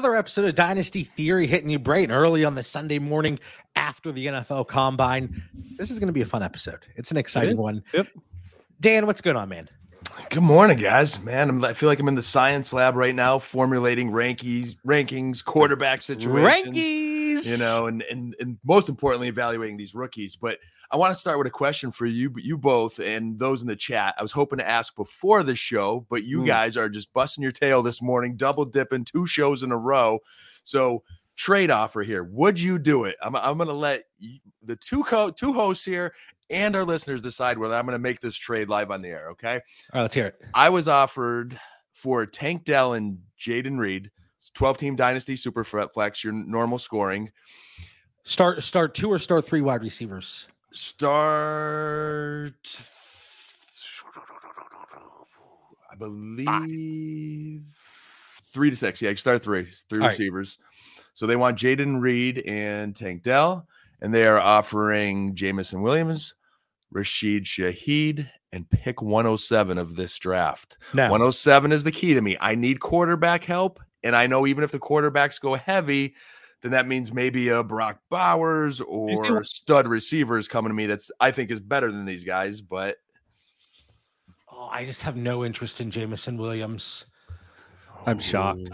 back. Another episode of Dynasty Theory hitting you bright and early on the Sunday morning after the NFL Combine. This is going to be a fun episode. It's an exciting one. Yep. Dan, what's going on, man? Good morning, guys. Man, I'm, I feel like I'm in the science lab right now, formulating rankings, rankings, quarterback situations, rankings. you know, and, and and most importantly, evaluating these rookies. But I want to start with a question for you, you both, and those in the chat. I was hoping to ask before the show, but you Hmm. guys are just busting your tail this morning, double dipping two shows in a row. So trade offer here. Would you do it? I'm, I'm going to let y- the two co- two hosts here and our listeners decide whether I'm going to make this trade live on the air. Okay. All right, let's hear it. I was offered for Tank Dell and Jayden Reed, 12 team dynasty super flex, your normal scoring. Start start two or start three wide receivers. Start, I believe, three to six. Yeah, start three, three All right. receivers. So they want Jayden Reed and Tank Dell, and they are offering Jameson Williams, Rashid Shaheed, and pick 107 of this draft. No. 107 is the key to me. I need quarterback help. And I know even if the quarterbacks go heavy, then that means maybe a Brock Bowers or stud receivers coming to me that's I think is better than these guys. But Oh, I just have no interest in Jameson Williams. I'm shocked.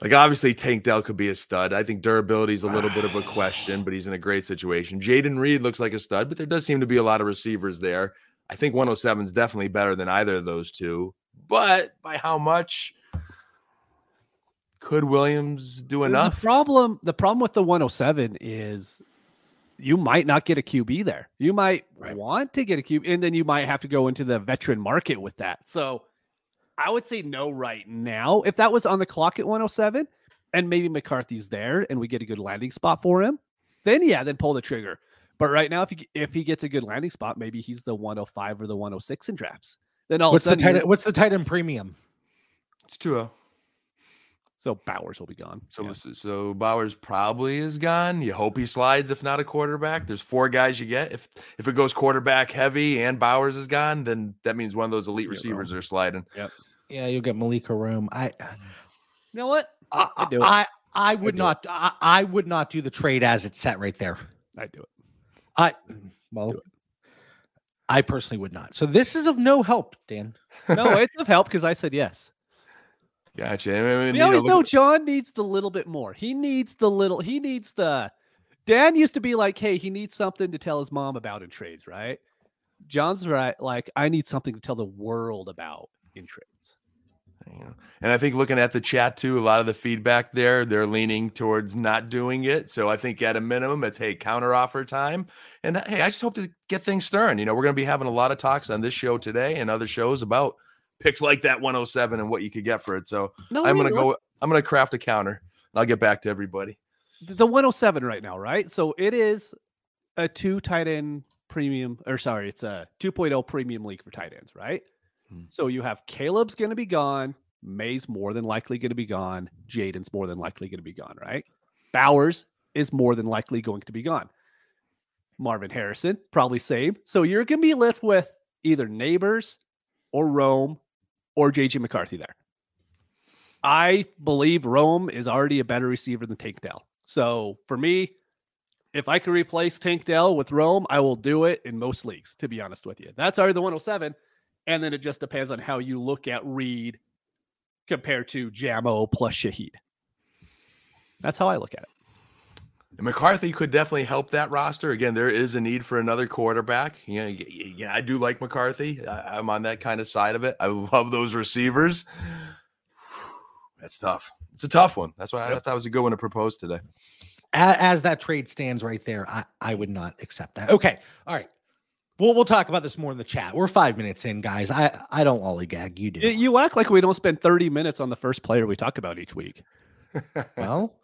like obviously Tank Dell could be a stud. I think durability is a little bit of a question, but he's in a great situation. Jaden Reed looks like a stud, but there does seem to be a lot of receivers there. I think 107 is definitely better than either of those two. But by how much? Could Williams do enough? The problem, the problem with the 107 is you might not get a QB there. You might Right. want to get a QB, and then you might have to go into the veteran market with that. So I would say no right now. If that was on the clock at 107 and maybe McCarthy's there and we get a good landing spot for him, then yeah, then pull the trigger. But right now, if he if he gets a good landing spot, maybe he's the 105 or the 106 in drafts. Then all What's of a the sudden, tight? What's the tight end premium? It's 2 so Bowers will be gone. So, Yeah. so so Bowers probably is gone. You hope he slides, if not a quarterback. There's four guys you get. If if it goes quarterback heavy and Bowers is gone, then that means one of those elite receivers are sliding. Yeah, you'll get Malika Room. I uh, mm. you know what? I I'd do it. I, I would do it. not I, I would not do the trade as it's set right there. I do it. I well Do it. I personally would not. So this is of no help, Dan. No, it's of help because I said yes. Gotcha. I mean, We you always look- know John needs the little bit more. He needs the little. He needs the. Dan used to be like, "Hey, he needs something to tell his mom about in trades." Right? John's right. Like, I need something to tell the world about in trades. know. And I think looking at the chat too, a lot of the feedback there, they're leaning towards not doing it. So I think at a minimum, it's hey, counter offer time. And hey, I just hope to get things stirring. You know, we're going to be having a lot of talks on this show today and other shows about picks like that 107 and what you could get for it. So No, I'm gonna go. I'm gonna craft a counter. And I'll get back to everybody. the 107 right now, right? So it is a two tight end premium, or sorry, it's a 2.0 premium league for tight ends, right? Hmm. So you have Caleb's going to be gone. Maye's more than likely going to be gone. Jaden's more than likely going to be gone, right? Bowers is more than likely going to be gone. Marvin Harrison, probably same. So you're going to be left with either Nabers or Rome or JJ McCarthy there. I believe Rome is already a better receiver than Tank Dell. So for me, if I can replace Tank Dell with Rome, I will do it in most leagues, to be honest with you. That's already the 107. And then it just depends on how you look at Reed compared to Jamo plus Shaheed. That's how I look at it. And McCarthy could definitely help that roster. Again, there is a need for another quarterback. You know, y- y- yeah, I do like McCarthy. I, I'm on that kind of side of it. I love those receivers. That's tough. It's a tough one. That's why I thought that was a good one to propose today. As, as that trade stands right there, I, I would not accept that. Okay. All right. We'll we'll talk about this more in the chat. We're five minutes in, guys. I, I don't lollygag. You do. You act like we don't spend 30 minutes on the first player we talk about each week. Well,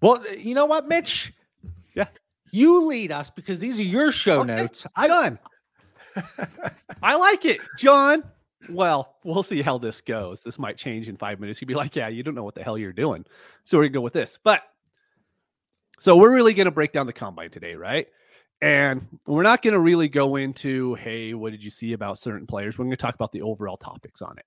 well, you know what, Mitch? Yeah. You lead us because these are your show Okay, notes. I John. I like it. John. Well, we'll see how this goes. This might change in five minutes. You'd be like, yeah, you don't know what the hell you're doing. So we're going to go with this. But so we're really going to break down the combine today, right? And we're not going to really go into, hey, what did you see about certain players? We're going to talk about the overall topics on it.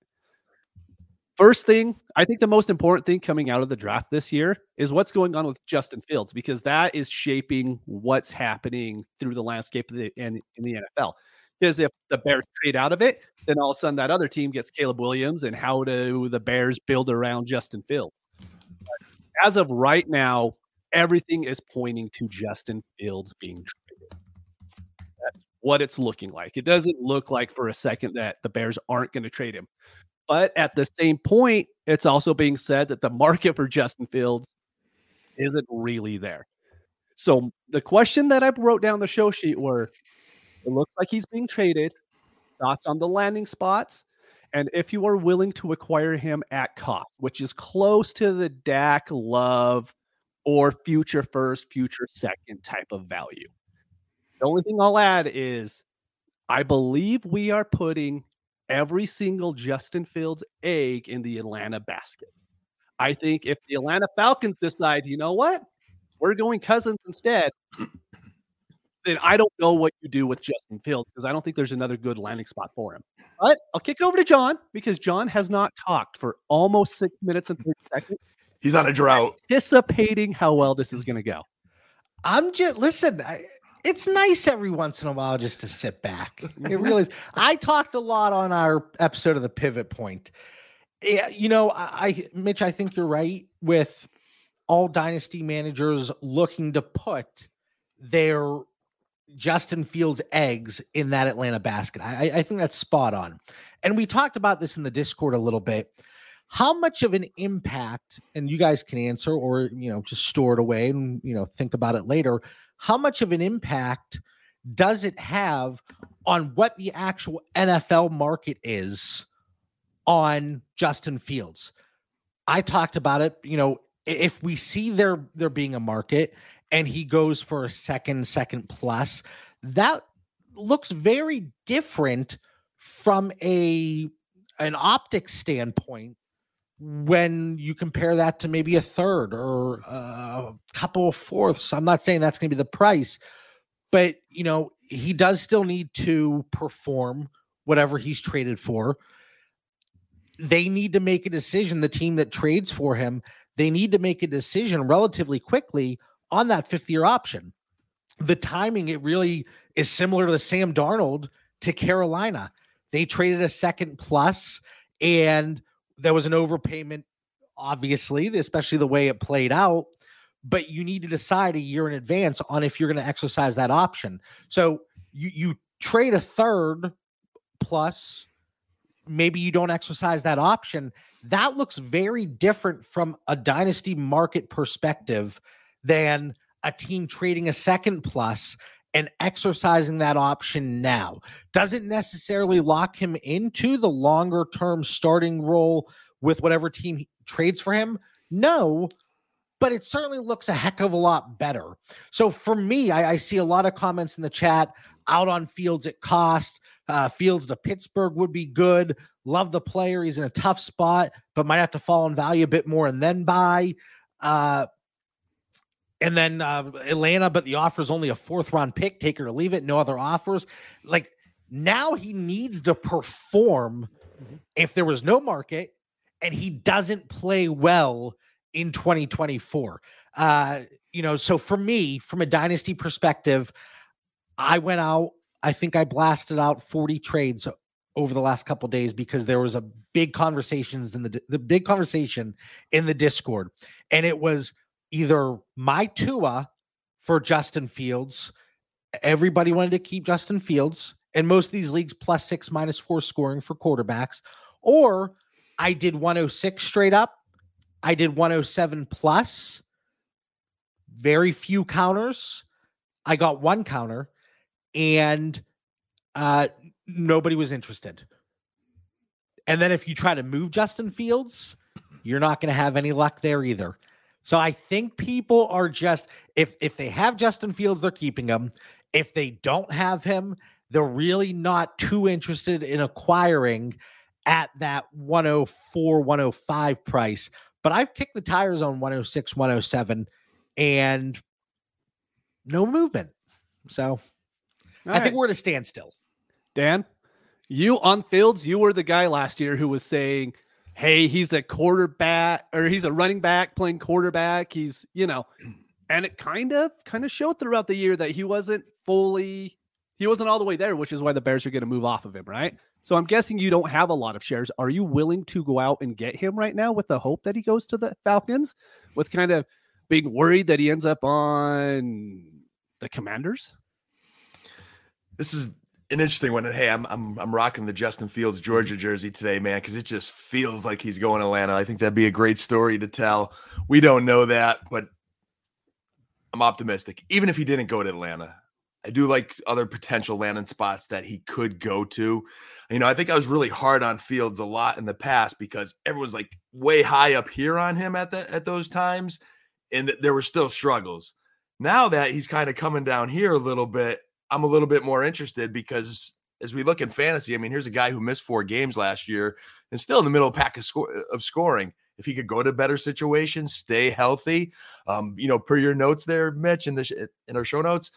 First thing, I think the most important thing coming out of the draft this year is what's going on with Justin Fields because that is shaping what's happening through the landscape of the, in, in the NFL. Because if the Bears trade out of it, then all of a sudden that other team gets Caleb Williams, and how do the Bears build around Justin Fields? But as of right now, everything is pointing to Justin Fields being traded. That's what it's looking like. It doesn't look like for a second that the Bears aren't going to trade him. But at the same point, it's also being said that the market for Justin Fields isn't really there. So the question that I wrote down the show sheet were it looks like he's being traded. Thoughts on the landing spots? And if you are willing to acquire him at cost, which is close to the Dak Love or future first, future second type of value. The only thing I'll add is I believe we are putting every single Justin Fields egg in the Atlanta basket. I think if the Atlanta Falcons decide, you know what, we're going Cousins instead, then I don't know what you do with Justin Fields because I don't think there's another good landing spot for him. But I'll kick it over to John because John has not talked for almost six minutes and 30 seconds, He's on a drought. anticipating how well this is going to go. I'm just listen. I, it's nice every once in a while just to sit back. It really is. I talked a lot on our episode of the pivot point. Yeah, you know, I, I Mitch, I think you're right with all dynasty managers looking to put their Justin Fields eggs in that Atlanta basket. I, I think that's spot on. And we talked about this in the Discord a little bit. How much of an impact, and you guys can answer or you know, just store it away and you know, think about it later. How much of an impact does it have on what the actual NFL market is on Justin Fields? I talked about it, you know, if we see there there being a market and he goes for a second, second plus, that looks very different from a an optics standpoint when you compare that to maybe a third or uh, a couple of fourths. I'm not saying that's going to be the price, but you know, he does still need to perform whatever he's traded for. They need to make a decision. The team that trades for him, they need to make a decision relatively quickly on that fifth year option. The timing, it really is similar to the Sam Darnold to Carolina. They traded a second plus, and there was an overpayment, obviously, especially the way it played out. But you need to decide a year in advance on if you're going to exercise that option. So you you trade a third plus, maybe you don't exercise that option. That looks very different from a dynasty market perspective than a team trading a second plus and exercising that option now. Doesn't necessarily lock him into the longer term starting role with whatever team trades for him. No, but it certainly looks a heck of a lot better. So for me, I, I see a lot of comments in the chat out on Fields at cost. Uh, Fields to Pittsburgh would be good. Love the player. He's in a tough spot, but might have to fall in value a bit more and then buy. Uh, and then uh, Atlanta, but the offer is only a fourth round pick. Take or leave it. No other offers. Like now he needs to perform if there was no market and he doesn't play well in 2024. Uh, you know, so for me, from a dynasty perspective, I went out, I think I blasted out 40 trades over the last couple days because there was a big conversations in the the big conversation in the Discord. And it was either my Tua for Justin Fields. Everybody wanted to keep Justin Fields, and most of these leagues plus six, minus four scoring for quarterbacks. Or I did 106 straight up. I did 107 plus. Very few counters. I got one counter, and uh, nobody was interested. And then if you try to move Justin Fields, you're not going to have any luck there either. So I think people are just if if they have Justin Fields, they're keeping him. If they don't have him, they're really not too interested in acquiring at that 104, 105 price. But I've kicked the tires on 106, 107 and no movement. So I think we're at a standstill. Dan, you on Fields, you were the guy last year who was saying, hey, he's a quarterback or he's a running back playing quarterback. He's, you know, and it kind of kind of showed throughout the year that he wasn't fully he wasn't all the way there, which is why the Bears are going to move off of him, right? So I'm guessing you don't have a lot of shares. Are you willing to go out and get him right now with the hope that he goes to the Falcons with kind of being worried that he ends up on the Commanders? This is an interesting one. And hey, I'm I'm I'm rocking the Justin Fields Georgia jersey today, man, because it just feels like he's going to Atlanta. I think that'd be a great story to tell. We don't know that, but I'm optimistic. Even if he didn't go to Atlanta, I do like other potential landing spots that he could go to. You know, I think I was really hard on Fields a lot in the past because everyone's like way high up here on him at the at those times, and there were still struggles. Now that he's kind of coming down here a little bit, I'm a little bit more interested because as we look in fantasy, I mean, here's a guy who missed four games last year and still in the middle pack of, score, of scoring. If he could go to better situations, stay healthy, um, you know, per your notes there, Mitch, in the in our show notes,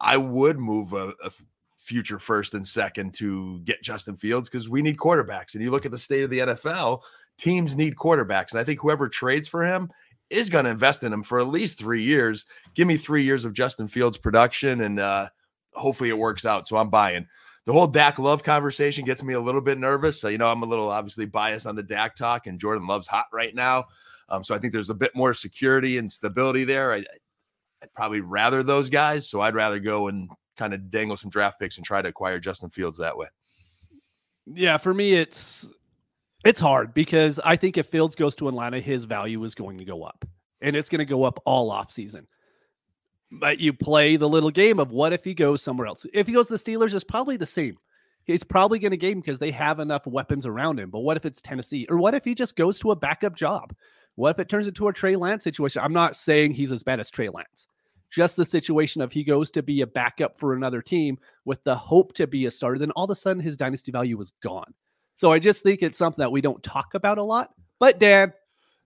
I would move a, a future first and second to get Justin Fields because we need quarterbacks. And you look at the state of the NFL, teams need quarterbacks, and I think whoever trades for him is going to invest in him for at least three years. Give me three years of Justin Fields production and. uh hopefully it works out. So I'm buying. The whole Dak Love conversation gets me a little bit nervous. So, you know, I'm a little obviously biased on the Dak talk, and Jordan Love's hot right now. Um, so I think there's a bit more security and stability there. I, would probably rather those guys. So I'd rather go and kind of dangle some draft picks and try to acquire Justin Fields that way. Yeah, for me, it's it's hard because I think if Fields goes to Atlanta, his value is going to go up, and it's going to go up all off season. But you play the little game of what if he goes somewhere else? If he goes to the Steelers, it's probably the same. He's probably going to game because they have enough weapons around him. But what if it's Tennessee? Or what if he just goes to a backup job? What if it turns into a Trey Lance situation? I'm not saying he's as bad as Trey Lance. Just the situation of he goes to be a backup for another team with the hope to be a starter, then all of a sudden his dynasty value is gone. So I just think it's something that we don't talk about a lot. But Dan,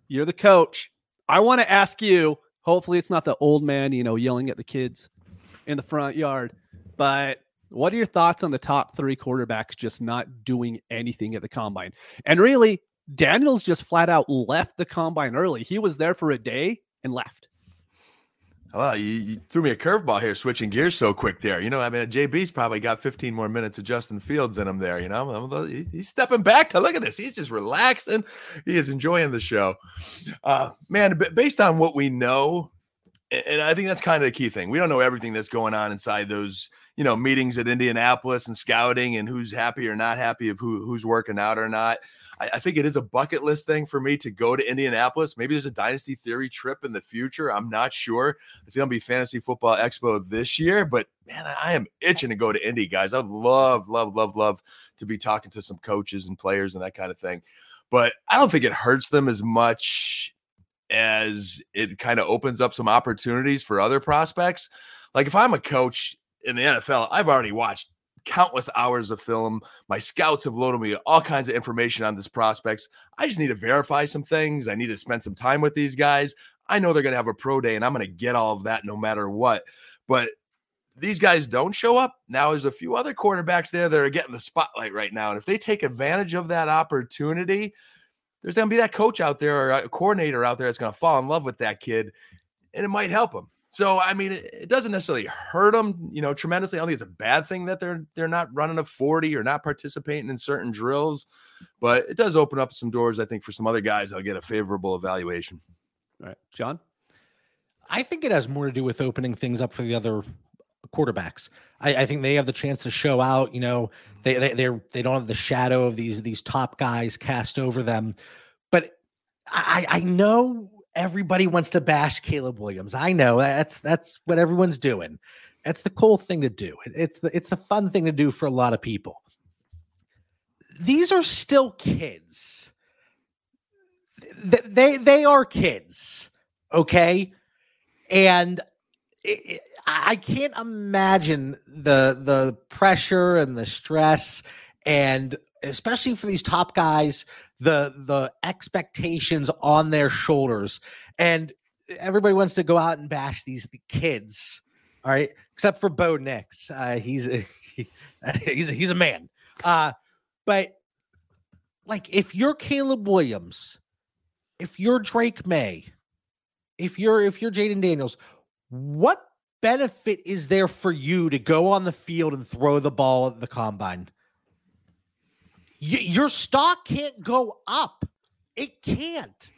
you're the coach. I want to ask you Hopefully, it's not the old man, you know, yelling at the kids in the front yard. But what are your thoughts on the top three quarterbacks just not doing anything at the combine? And really, Daniels just flat out left the combine early. He was there for a day and left. Well, you, you, threw me a curveball here, switching gears so quick there. You know, I mean, JB's probably got 15 more minutes of Justin Fields in him there. You know, he's stepping back to look at this. He's just relaxing. He is enjoying the show. Uh, man, based on what we know, and I think that's kind of the key thing. We don't know everything that's going on inside those, you know, meetings at Indianapolis and scouting and who's happy or not happy of who who's working out or not. I, I, think it is a bucket list thing for me to go to Indianapolis. Maybe there's a dynasty theory trip in the future. I'm not sure. It's to be Fantasy Football Expo this year, but man, I am itching to go to Indy, guys. I'd love, love, love, love to be talking to some coaches and players and that kind of thing. But I don't think it hurts them as much as it kind of opens up some opportunities for other prospects. Like if I'm a coach in the NFL, I've already watched countless hours of film. My scouts have loaded me all kinds of information on this prospects. I just need to verify some things. I need to spend some time with these guys. I know they're going to have a pro day and I'm going to get all of that no matter what. But these guys don't show up. Now there's a few other quarterbacks there that are getting the spotlight right now. And if they take advantage of that opportunity, there's going to be that coach out there or a coordinator out there that's going to fall in love with that kid and it might help him. So I mean, it, doesn't necessarily hurt them, you know, tremendously. I don't think it's a bad thing that they're they're not running a 40 or not participating in certain drills, but it does open up some doors, I think, for some other guys that'll get a favorable evaluation. All right. John? I think it has more to do with opening things up for the other quarterbacks. I, I think they have the chance to show out, you know, they they they're they don't have the shadow of these these top guys cast over them. But I, I know everybody wants to bash Caleb Williams. I know that's that's what everyone's doing. That's the cool thing to do. It's the it's the fun thing to do for a lot of people. These are still kids. They they, they are kids, okay? And it, I can't imagine the the pressure and the stress and especially for these top guys the the expectations on their shoulders. And everybody wants to go out and bash these the kids all right? Except for bo nix. Uh, he's a, he, he's a, he's a man. Uh, but like if you're Caleb Williams, if you're Drake Maye, if you're if you're jaden Daniels, what benefit is there for you to go on the field and throw the ball at the combine? Y- your stock can't go up. It can't.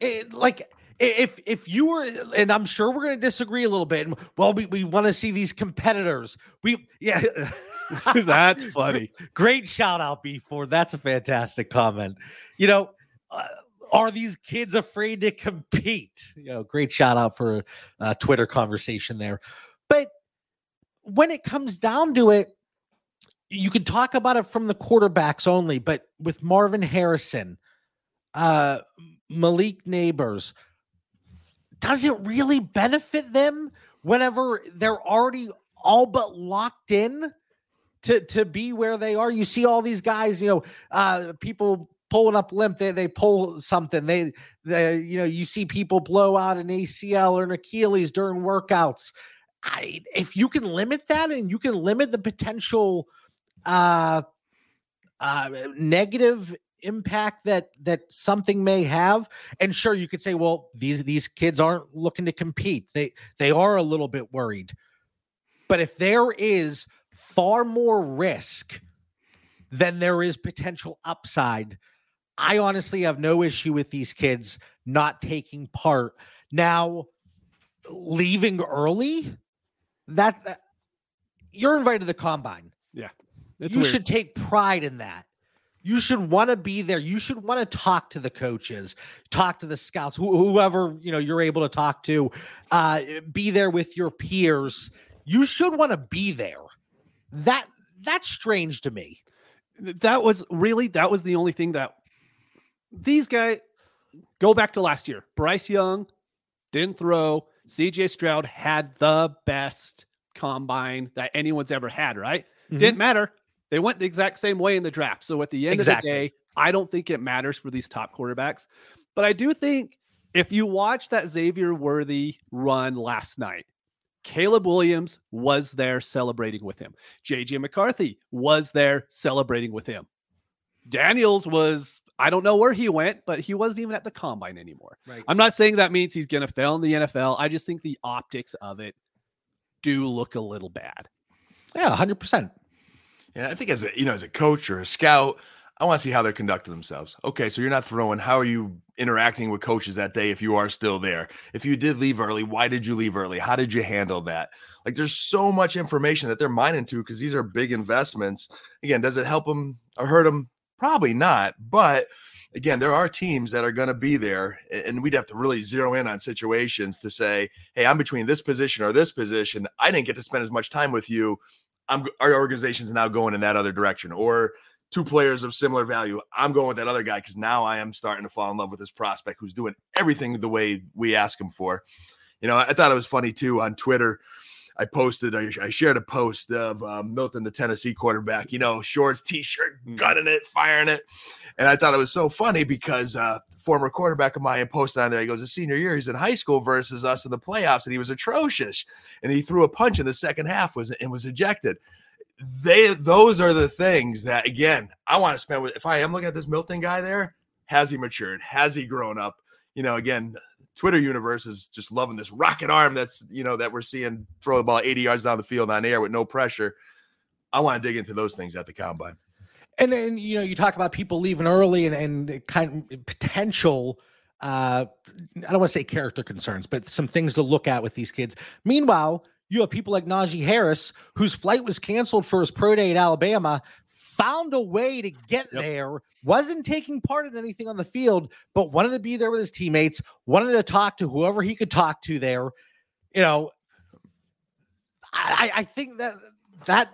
It, like if if you were and i'm sure we're going to disagree a little bit and well we, we want to see these competitors we yeah That's funny. great shout out b4 that's a fantastic comment you know uh, are these kids afraid to compete you know great shout out for a twitter conversation there but when it comes down to it you could talk about it from the quarterbacks only but with marvin harrison uh malik nabers does it really benefit them whenever they're already all but locked in to to be where they are? You see all these guys you know uh people pulling up limp they, they pull something. They they you know you see people blow out an acl or an achilles during workouts. I, if you can limit that and you can limit the potential uh uh negative impact that that something may have. And sure you could say well these these kids aren't looking to compete. They they are a little bit worried. But if there is far more risk than there is potential upside i honestly have no issue with these kids not taking part. Now leaving early that, that you're invited to the combine It's you weird. should take pride in that. You should want to be there. You should want to talk to the coaches, talk to the scouts, who, whoever you know you're able to talk to. Uh, be there with your peers. You should want to be there. That that's strange to me. that was really that was the only thing that these guys go back to last year. Bryce Young didn't throw. CJ Stroud had the best combine that anyone's ever had, right? Mhm. Didn't matter. They went the exact same way in the draft. So at the end Exactly. of the day, I don't think it matters for these top quarterbacks. But I do think if you watch that Xavier Worthy run last night, Caleb Williams was there celebrating with him. JJ McCarthy was there celebrating with him. Daniels was, I don't know where he went, but he wasn't even at the combine anymore. Right. I'm not saying that means he's going to fail in the NFL. I just think the optics of it do look a little bad. Yeah, hundred percent. Yeah, I think as a you know, as a coach or a scout, I want to see how they're conducting themselves. Okay, so you're not throwing. How are you interacting with coaches that day if you are still there? If you did leave early, why did you leave early? How did you handle that? Like there's so much information that they're mining to because these are big investments. Again, does it help them or hurt them? Probably not. But again, there are teams that are going to be there, and we'd have to really zero in on situations to say, "Hey, I'm between this position or this position. I didn't get to spend as much time with you. I'm our organization's now going in that other direction, or two players of similar value. I'm going with that other guy because now I am starting to fall in love with this prospect who's doing everything the way we ask him for. You know, I thought it was funny too on Twitter. I posted, I, shared a post of um, Milton, the Tennessee quarterback, you know, shorts, t shirt, Mm. gunning it, firing it. And I thought it was so funny because uh, former quarterback of mine posted on there. He goes, his senior year, he's in high school versus us in the playoffs, and he was atrocious. And he threw a punch in the second half was and was ejected. They those are the things that again I want to spend with. If I am looking at this Milton guy there, has he matured? Has he grown up? You know, again, Twitter universe is just loving this rocket arm that's you know that we're seeing throw the ball 80 yards down the field on air with no pressure. I want to dig into those things at the combine. And then you know you talk about people leaving early and and kind of potential. Uh, I don't want to say character concerns, but some things to look at with these kids. Meanwhile, you have people like Najee Harris, whose flight was canceled for his pro day at Alabama, found a way to get Yep. there, wasn't taking part in anything on the field, but wanted to be there with his teammates, wanted to talk to whoever he could talk to there. You know, I, I think that that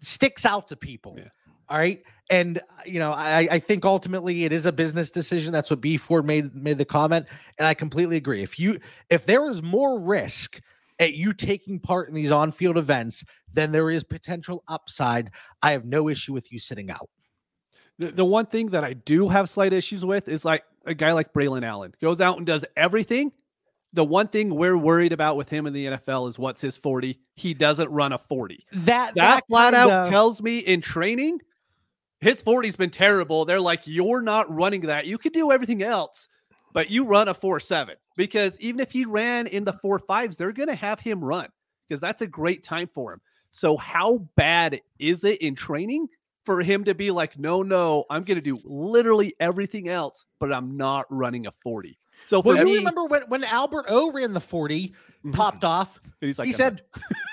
sticks out to people. Yeah. All right. And you know, I, I think ultimately it is a business decision. That's what B Ford made made the comment. And I completely agree. If you if there is more risk at you taking part in these on-field events than there is potential upside, I have no issue with you sitting out. The, the one thing that I do have slight issues with is like a guy like Braelon Allen goes out and does everything. The one thing we're worried about with him in the NFL is what's his 40. He doesn't run a 40. That That, flat out kinda- tells me in training, his 40's been terrible. They're like, you're not running that. You could do everything else, but you run a 4 7 because even if he ran in the four fives, they're going to have him run because that's a great time for him. So, how bad is it in training for him to be like, no, no, I'm going to do literally everything else, but I'm not running a 40? So, Well, me, you remember when, when Albert O ran the 40, Mhm. popped off, he's like, he "I'm said,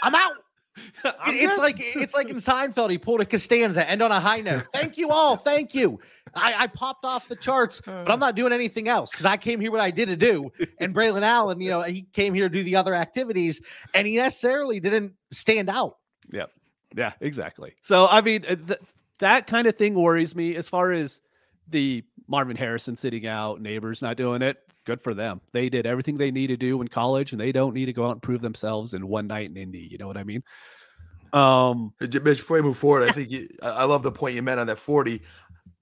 I'm out. I'm It- it's like it's like in Seinfeld, he pulled a Costanza, end on a high note. Thank you all, thank you. I, I popped off the charts, but I'm not doing anything else because I came here what I did to do. And Braelon Allen, you know, he came here to do the other activities, and he necessarily didn't stand out. Yeah, yeah, exactly. So I mean, uh, th- that kind of thing worries me as far as the Marvin Harrison sitting out, Nabers not doing it. Good for them. They did everything they need to do in college, and they don't need to go out and prove themselves in one night in Indy. You know what I mean? Um, before you move forward, I think you, I love the point you meant on that 40.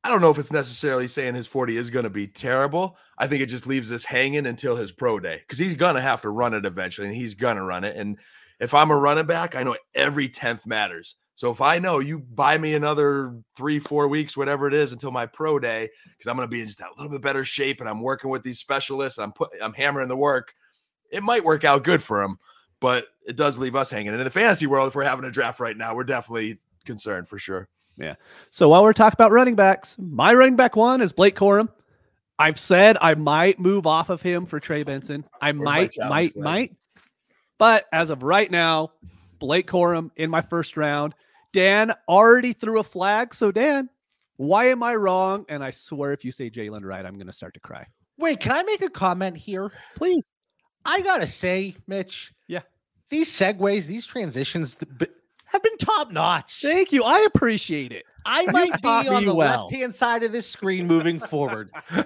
I don't know if it's necessarily saying his 40 is going to be terrible. I think it just leaves us hanging until his pro day because he's going to have to run it eventually and he's going to run it. And if I'm a running back, I know every 10th matters. So if I know you buy me another three, four weeks, whatever it is, until my pro day, because I'm going to be in just that little bit better shape and I'm working with these specialists, I'm put, I'm hammering the work. It might work out good for him, but it does leave us hanging. And in the fantasy world, if we're having a draft right now, we're definitely concerned for sure. Yeah. So while we're talking about running backs, my running back one is Blake Corum. I've said I might move off of him for Trey Benson. I might, might, might. But as of right now, Blake Corum in my first round. Dan already threw a flag. So, Dan, why am I wrong? And I swear, if you say Jaylen Wright, I'm going to start to cry. Wait, can I make a comment here? Please. I gotta say, Mitch. Yeah. These segues, these transitions have been top notch. Thank you. I appreciate it. I might be on the well. left hand side of this screen moving forward.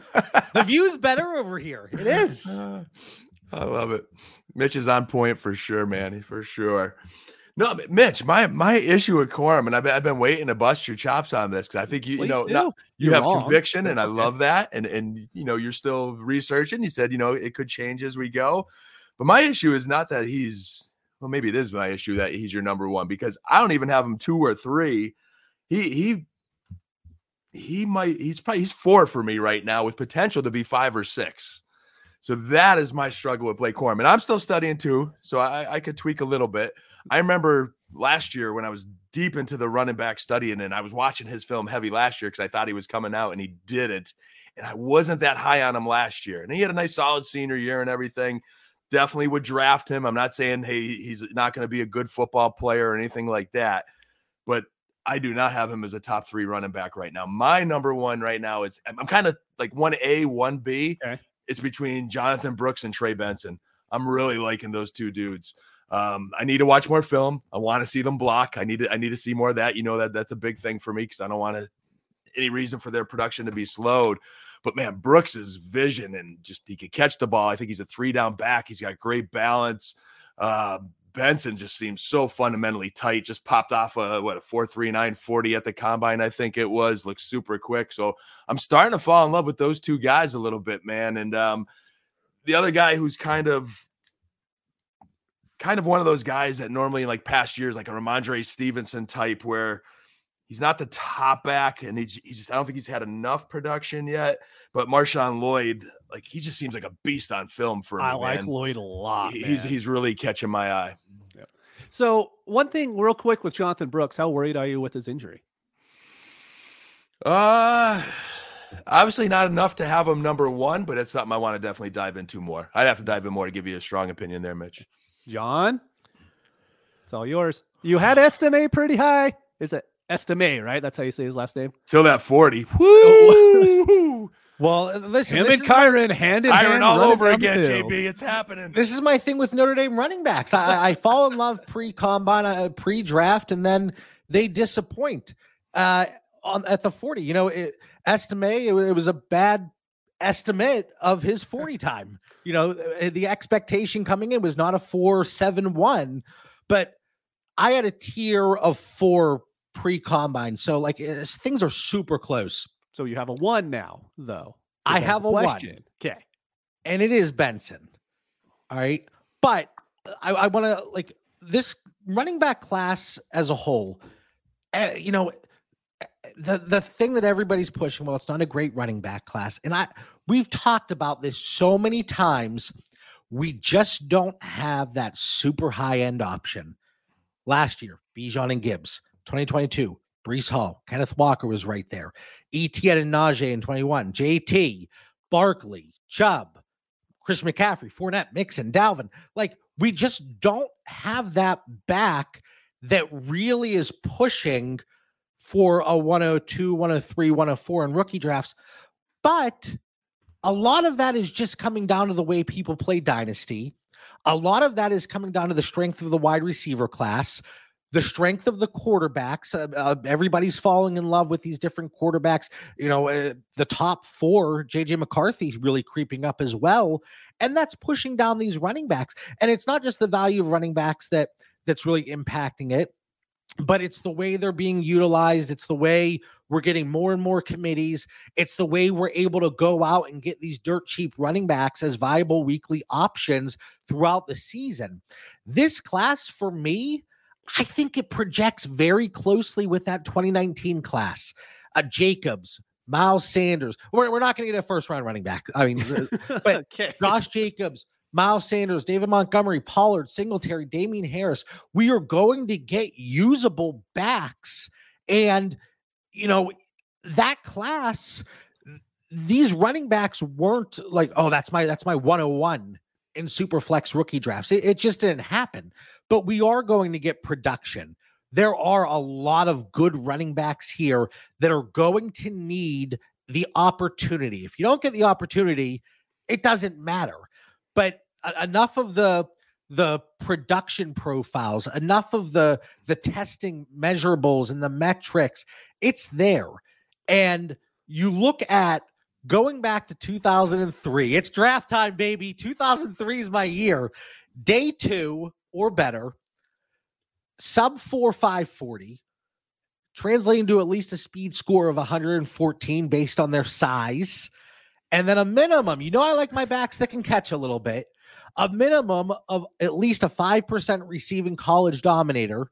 The view's better over here. It is. I love it. Mitch is on point for sure, man. For sure. No, Mitch, my my issue with Corum, and I've been, I've been waiting to bust your chops on this because I think you, you know, not- you You're have wrong. conviction, and I love that. And and you know, you're still researching. You said, you know, it could change as we go. But my issue is not that he's well, maybe it is my issue that he's your number one because I don't even have him two or three. He he he might he's probably he's four for me right now with potential to be five or six. So that is my struggle with Blake Corum. And I'm still studying too. So I, I could tweak a little bit. I remember last year when I was deep into the running back studying and I was watching his film heavy last year because I thought he was coming out and he didn't. And I wasn't that high on him last year. And he had a nice solid senior year and everything. Definitely would draft him. I'm not saying, hey, he's not going to be a good football player or anything like that. But I do not have him as a top three running back right now. My number one right now is I'm kind of like one A, one B. Okay. It's between Jonathan Brooks and Trey Benson. I'm really liking those two dudes. Um, I need to watch more film. I want to see them block. I need to I need to see more of that. You know that that's a big thing for me because I don't want to any reason for their production to be slowed. But man, Brooks's vision and just he could catch the ball. I think he's a three down back. He's got great balance. Uh, Benson just seems so fundamentally tight. Just popped off a what a four three nine forty at the combine. I think it was looks super quick. So I'm starting to fall in love with those two guys a little bit, man. And um, the other guy who's kind of kind of one of those guys that normally in like past years, like a Rhamondre Stevenson type, where he's not the top back, and he's he just I don't think he's had enough production yet. But Marshawn Lloyd, like he just seems like a beast on film for me. I like man. Lloyd a lot. He- he's he's really catching my eye. so one thing real quick with Jonathan Brooks. How worried are you with his injury? Uh obviously not enough to have him number one, but it's something I want to definitely dive into more. I'd have to dive in more to give you a strong opinion there, Mitch. John, it's all yours. You had estimate pretty high. Is it Estime, right? That's how you say his last name. Till that 40. Woo! Well, uh, listen, Him this and is my- Kyren hand in Iron hand. all over again, the. JB. It's happening. This is my thing with Notre Dame running backs. I, I fall in love pre combine, uh, pre draft, and then they disappoint uh, on at the forty. You know, it, Estime it, it was a bad estimate of his forty time. You know, uh, the expectation coming in was not a four seven one, but I had a tier of four pre combine. So like things are super close, So you have a one now, though. I have a one. question. Okay. and it is Benson. All right. But I, I want to like this running back class as a whole, uh, you know, uh, the the thing that everybody's pushing, well, it's not a great running back class. And I we've talked about this so many times. We just don't have that super high end option. Last year, Bijan and Gibbs, 2022, Breece Hall, Kenneth Walker was right there. Etienne and Najee in 21, JT, Barkley, Chubb, Chris McCaffrey, Fournette, Mixon, Dalvin. Like we just don't have that back that really is pushing for a 102, 103, 104 in rookie drafts. But a lot of that is just coming down to the way people play Dynasty. A lot of that is coming down to the strength of the wide receiver class, the strength of the quarterbacks. Uh, uh, everybody's falling in love with these different quarterbacks. You know, uh, the top four, JJ McCarthy really creeping up as well. And that's pushing down these running backs. And it's not just the value of running backs that that's really impacting it but it's the way they're being utilized. It's the way we're getting more and more committees. It's the way we're able to go out and get these dirt cheap running backs as viable weekly options throughout the season. This class, for me, I think it projects very closely with that 2019 class. Uh, Jacobs, Miles Sanders. We're, we're not going to get a first round running back. I mean, uh, but okay. Josh Jacobs, Miles Sanders, David Montgomery, Pollard, Singletary, Damien Harris. We are going to get usable backs. And, you know, that class, these running backs weren't like, oh, that's my that's my 101 in super flex rookie drafts. It, it just didn't happen. But we are going to get production. There are a lot of good running backs here that are going to need the opportunity. If you don't get the opportunity, it doesn't matter but enough of the the production profiles, enough of the the testing measurables and the metrics, it's there. And you look at going back to 2003, it's draft time, baby. 2003 is my year. Day two or better, sub 4 540, translating to at least a speed score of 114 based on their size and then a minimum. You know, I like my backs that can catch a little bit. A minimum of at least a 5% receiving college dominator.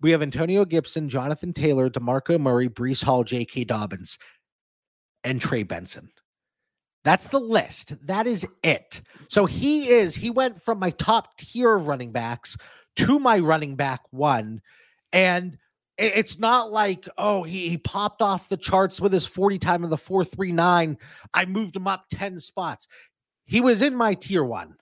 We have Antonio Gibson, Jonathan Taylor, DeMarco Murray, Breece Hall, J.K. Dobbins, and Trey Benson. That's the list. That is it. So he is, he went from my top tier of running backs to my running back one. And it's not like, oh, he, he popped off the charts with his 40 time in the 439. I moved him up 10 spots. He was in my tier one,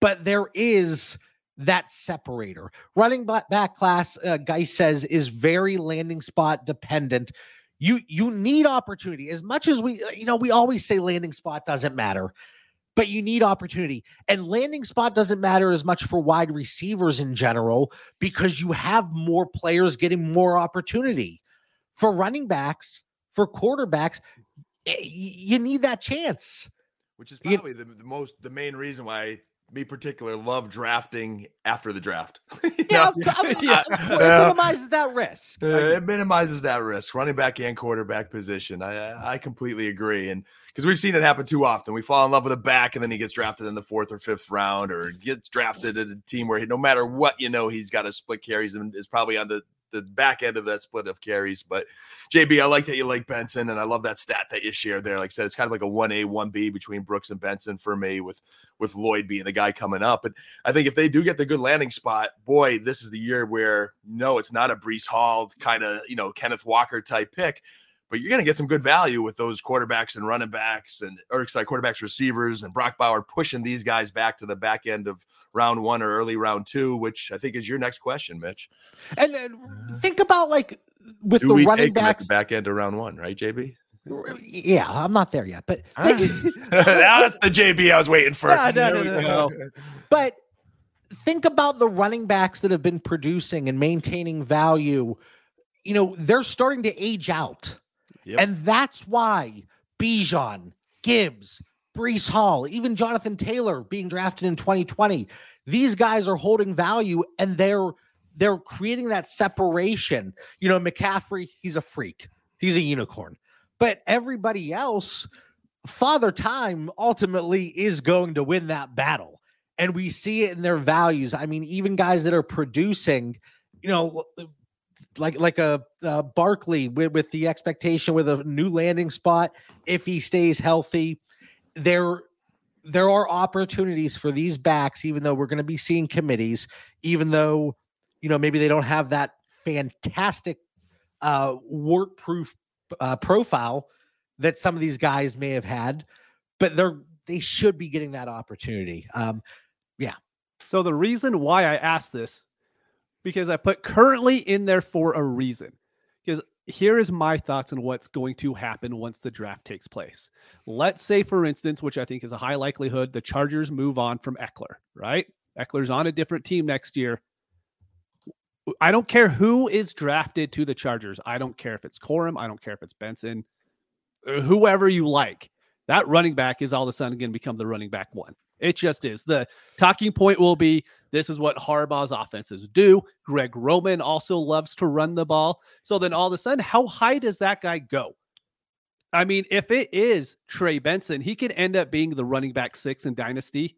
but there is that separator. Running back class, uh, Guy says, is very landing spot dependent. You you need opportunity as much as we you know we always say landing spot doesn't matter but you need opportunity. And landing spot doesn't matter as much for wide receivers in general because you have more players getting more opportunity. For running backs, for quarterbacks, eh, you need that chance. Which is probably you, the, the most, the main reason why me particular love drafting after the draft. yeah, I mean, yeah. it minimizes that risk. Uh, it minimizes that risk, running back and quarterback position. I I completely agree, and because we've seen it happen too often, we fall in love with a back, and then he gets drafted in the fourth or fifth round, or gets drafted at a team where he, no matter what you know, he's got a split carries and is probably on the the back end of that split of carries. But JB, I like that you like Benson, and I love that stat that you shared there. Like I said, it's kind of like a one A, one B between Brooks and Benson for me, with with Lloyd being the guy coming up. And I think if they do get the good landing spot, boy, this is the year where no, it's not a Breece Hall kind of you know Kenneth Walker type pick but you're going to get some good value with those quarterbacks and running backs and or sorry, quarterbacks, receivers, and Brock Bowers pushing these guys back to the back end of round one or early round two, which I think is your next question, Mitch. And, uh, and think about like with Do the running backs, the back end of round one, right, JB? Yeah, I'm not there yet, but ah. think, that's the JB I was waiting for. No, no, no, no, But think about the running backs that have been producing and maintaining value. You know, they're starting to age out. Yep. And that's why Bijan, Gibbs, Breece Hall, even Jonathan Taylor being drafted in 2020, these guys are holding value and they're they're creating that separation. You know, McCaffrey, he's a freak. He's a unicorn. But everybody else, Father Time ultimately is going to win that battle. And we see it in their values. I mean, even guys that are producing, you know, like like a uh, Barkley with, with the expectation with a new landing spot if he stays healthy. There there are opportunities for these backs, even though we're going to be seeing committees, even though you know maybe they don't have that fantastic uh, proof uh, profile that some of these guys may have had, but they're they should be getting that opportunity. Um, yeah. So the reason why I asked this, because I put currently in there for a reason. Because here is my thoughts on what's going to happen once the draft takes place. Let's say, for instance, which I think is a high likelihood, the Chargers move on from Ekeler, right? Ekeler's on a different team next year. I don't care who is drafted to the Chargers. I don't care if it's Corum. I don't care if it's Benson, whoever you like. That running back is all of a sudden going to become the running back one. It just is. The talking point will be this is what Harbaugh's offenses do. Greg Roman also loves to run the ball. So then all of a sudden, how high does that guy go? I mean, if it is Trey Benson, he could end up being the running back six in Dynasty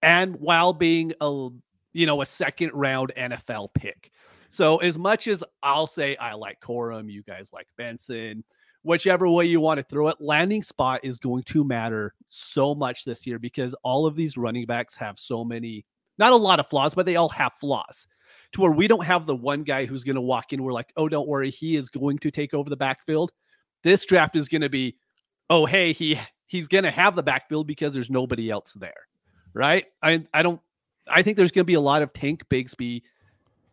and while being a you know a second round NFL pick. So as much as I'll say I like Corum, you guys like Benson, whichever way you want to throw it, landing spot is going to matter so much this year because all of these running backs have so many, not a lot of flaws, but they all have flaws to where we don't have the one guy who's going to walk in. We're like, oh, don't worry, he is going to take over the backfield. This draft is going to be, oh, hey, he he's going to have the backfield because there's nobody else there, right? I I don't. I think there's going to be a lot of Tank Bigsby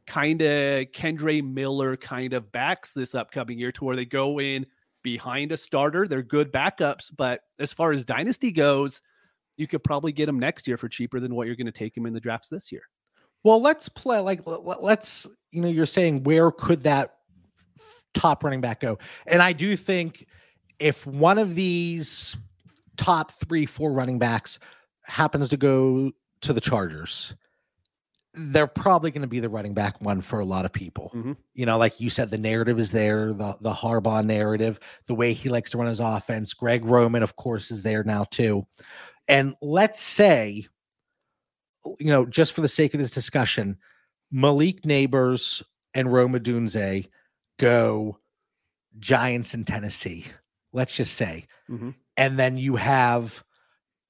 kind of Kendre Miller kind of backs this upcoming year to where they go in behind a starter. They're good backups, but as far as dynasty goes, you could probably get them next year for cheaper than what you're going to take them in the drafts this year. Well, let's play like let's you know you're saying where could that top running back go? And I do think if one of these top 3 4 running backs happens to go to the Chargers, they're probably going to be the running back one for a lot of people. Mm-hmm. You know, like you said, the narrative is there, the the Harbaugh narrative, the way he likes to run his offense. Greg Roman, of course, is there now too. And let's say, you know, just for the sake of this discussion, Malik Nabers and Rome Odunze go Giants in Tennessee. Let's just say, mm-hmm. and then you have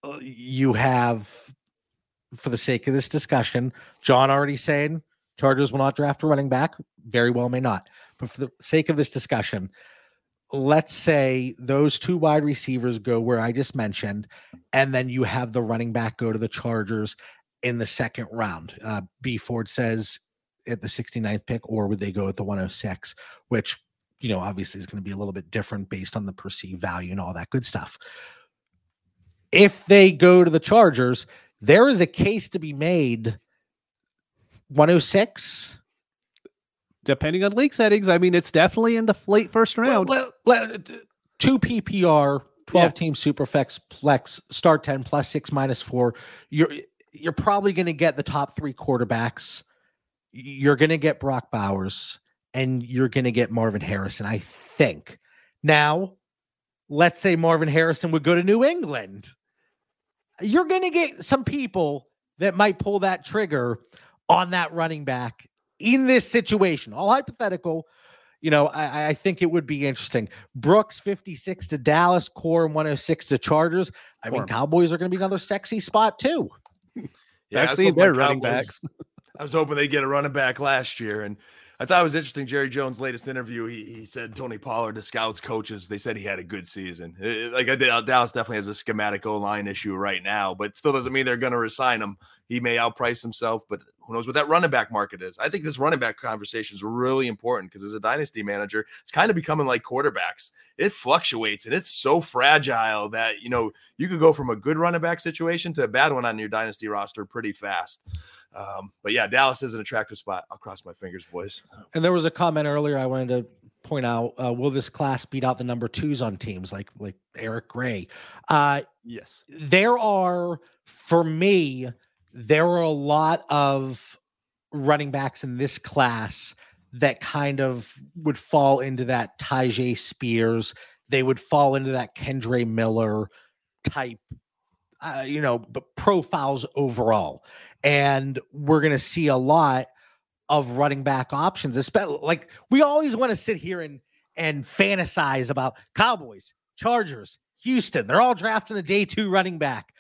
uh, you have for the sake of this discussion, John already saying Chargers will not draft a running back. Very well, may not. But for the sake of this discussion, let's say those two wide receivers go where I just mentioned, and then you have the running back go to the Chargers in the second round. Uh, B Ford says at the 69th pick, or would they go at the 106, which, you know, obviously is going to be a little bit different based on the perceived value and all that good stuff. If they go to the Chargers, there is a case to be made 106 depending on league settings i mean it's definitely in the late first round. let, let, two ppr 12 yeah. team super flex flex start 10 plus 6 minus 4 you're you're probably going to get the top 3 quarterbacks. You're going to get Brock Bowers and you're going to get Marvin Harrison I think. Now let's say Marvin Harrison would go to New England you're going to get some people that might pull that trigger on that running back in this situation. All hypothetical. You know, I, I think it would be interesting. Brooks 56 to Dallas, Core 106 to Chargers. I mean, Cowboys are going to be another sexy spot too. yeah, I've seen their running backs. I was hoping they get a running back last year, and I thought it was interesting. Jerry Jones' latest interview, he, he said Tony Pollard, the scouts, coaches, they said he had a good season. It, like uh, Dallas definitely has a schematic O line issue right now, but still doesn't mean they're going to resign him. He may outprice himself, but who knows what that running back market is? I think this running back conversation is really important because as a dynasty manager, it's kind of becoming like quarterbacks. It fluctuates and it's so fragile that you know you could go from a good running back situation to a bad one on your dynasty roster pretty fast. Um, but yeah, Dallas is an attractive spot. I'll cross my fingers, boys. And there was a comment earlier I wanted to point out: uh, Will this class beat out the number twos on teams like like Eric Gray? Uh, yes, there are for me. There are a lot of running backs in this class that kind of would fall into that Tyjae Spears. They would fall into that Kendre Miller type, uh, you know, but profiles overall and we're going to see a lot of running back options. Especially like we always want to sit here and and fantasize about Cowboys, Chargers, Houston. They're all drafting a day two running back.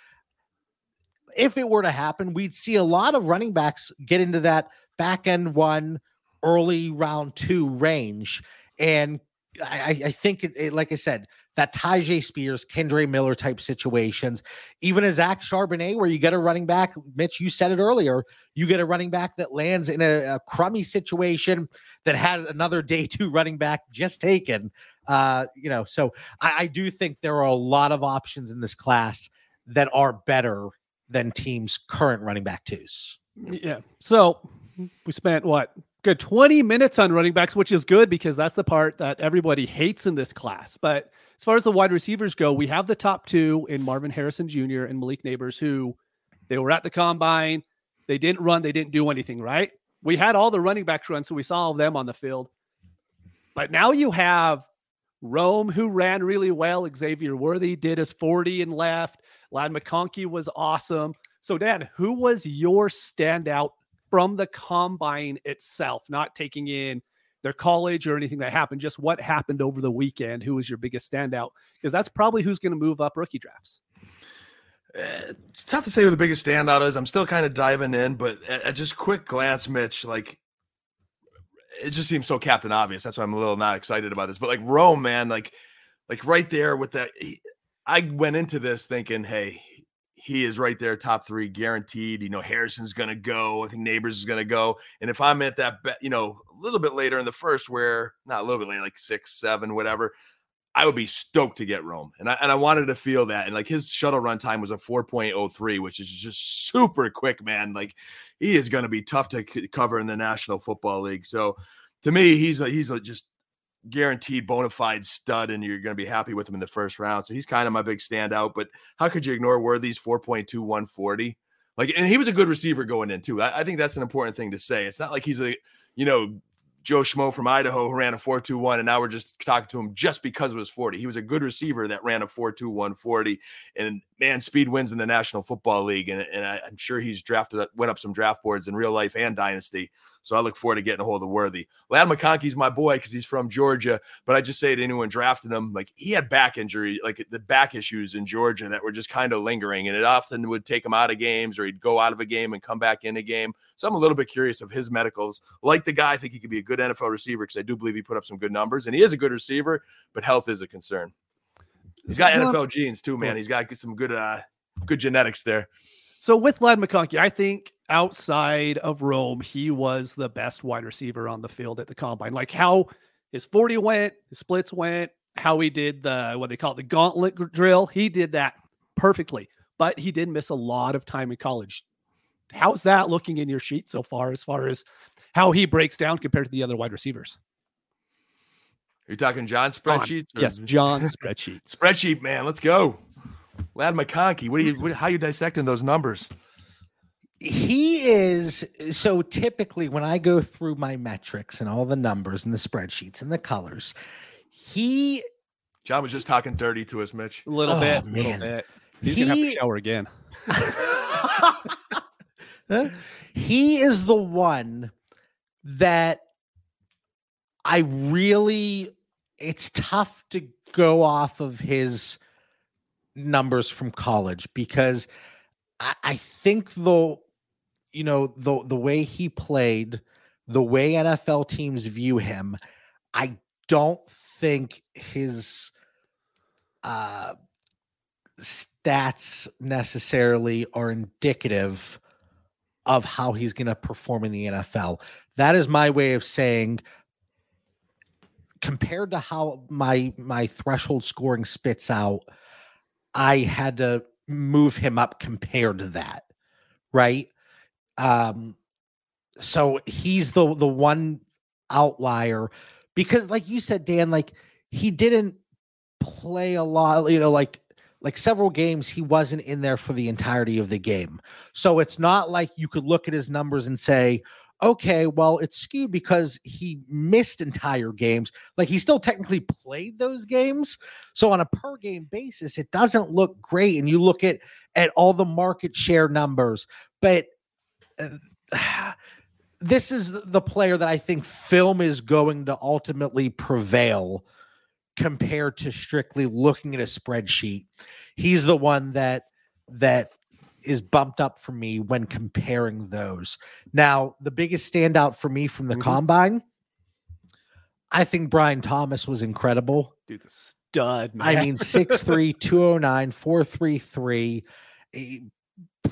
If it were to happen, we'd see a lot of running backs get into that back end one, early round two range. And I, I think, it, it, like I said, that Tyjae Spears, Kendre Miller type situations, even a Zach Charbonnet, where you get a running back, Mitch, you said it earlier, you get a running back that lands in a, a crummy situation that has another day two running back just taken. Uh, you know, so I, I do think there are a lot of options in this class that are better than teams' current running back twos. Yeah. So we spent what good 20 minutes on running backs, which is good because that's the part that everybody hates in this class. But as far as the wide receivers go, we have the top two in Marvin Harrison Jr. and Malik Nabers, who they were at the combine. They didn't run, they didn't do anything, right? We had all the running backs run, so we saw them on the field. But now you have Rome, who ran really well. Xavier Worthy did his 40 and left. Ladd McConkey was awesome. So, Dan, who was your standout from the combine itself, not taking in their college or anything that happened, just what happened over the weekend? Who was your biggest standout? Because that's probably who's going to move up rookie drafts. It's tough to say who the biggest standout is. I'm still kind of diving in, but at just quick glance, Mitch, like it just seems so captain obvious. That's why I'm a little not excited about this. But like Rome, man, like like right there with that, he, I went into this thinking, hey, he is right there, top three, guaranteed. You know, Harrison's going to go. I think Nabers is going to go. And if I'm at that, you know, a little bit later in the first, where not a little bit later, like six, seven, whatever, I would be stoked to get Rome. And I, and I wanted to feel that. And like his shuttle run time was a 4.03, which is just super quick, man. Like he is going to be tough to c- cover in the National Football League. So to me, he's a, he's a just guaranteed bona fide stud and you're going to be happy with him in the first round. So he's kind of my big standout. But how could you ignore Worthy's 4.2 140? Like, and he was a good receiver going in too. I, I, think that's an important thing to say. It's not like he's a, you know, Joe Schmo from Idaho who ran a 4.21, and now we're just talking to him just because it was 40. He was a good receiver that ran a 4.21 40. And man, speed wins in the National Football League. And, and I, am sure he's drafted, went up some draft boards in real life and dynasty. So I look forward to getting a hold of Worthy. Ladd McConkey's my boy because he's from Georgia. But I just say to anyone drafting him, like he had back injury, like the back issues in Georgia that were just kind of lingering. And it often would take him out of games or he'd go out of a game and come back in a game. So I'm a little bit curious of his medicals. Like the guy, I think he could be a good NFL receiver because I do believe he put up some good numbers. And he is a good receiver, but health is a concern. He's got NFL genes too, man. He's got some good uh good genetics there. So with Ladd McConkey, I think outside of Rome, he was the best wide receiver on the field at the combine. Like how his 40 went, his splits went, how he did the what they call it, the gauntlet drill. He did that perfectly, but he did miss a lot of time in college. How's that looking in your sheet so far as far as how he breaks down compared to the other wide receivers? Are you talking John spreadsheets? John. Yes, John spreadsheets. Spreadsheet man, let's go. Ladd McConkey, what are you? What, how are you dissecting those numbers? He is so typically when I go through my metrics and all the numbers and the spreadsheets and the colors, he. John was just talking dirty to us, Mitch. A little oh, bit, man. little bit. He's he, gonna have to shower again. he is the one that I really. It's tough to go off of his numbers from college because I, I think the you know the the way he played, the way NFL teams view him, I don't think his uh stats necessarily are indicative of how he's going to perform in the NFL. That is my way of saying compared to how my my threshold scoring spits out I had to move him up compared to that, right? Um, so he's the the one outlier because, like you said, Dan, like he didn't play a lot, you know, like like several games he wasn't in there for the entirety of the game. So it's not like you could look at his numbers and say, okay, well, it's skewed because he missed entire games. Like he still technically played those games. So on a per game basis, it doesn't look great. And you look at at all the market share numbers, but this is the player that I think film is going to ultimately prevail compared to strictly looking at a spreadsheet. He's the one that that is bumped up for me when comparing those. Now, the biggest standout for me from the Mhm. combine, I think Brian Thomas was incredible. Dude's a stud. Man. I mean, 6'3, 209, 433.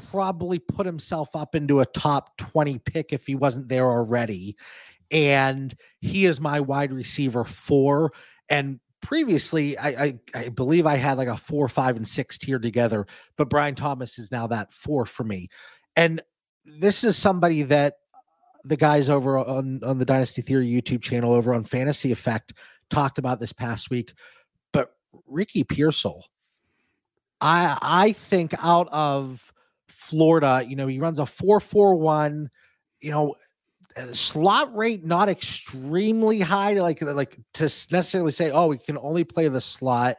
Probably put himself up into a top 20 pick if he wasn't there already. And he is my wide receiver four. And previously, I, I, I believe I had like a four, five, and six tier together, but Brian Thomas is now that four for me. And this is somebody that the guys over on, on the Dynasty Theory YouTube channel over on Fantasy Effect talked about this past week. But Ricky Pearsall, I I think out of Florida, you know, he runs a 441, you know, uh, slot rate not extremely high like like to necessarily say oh we can only play the slot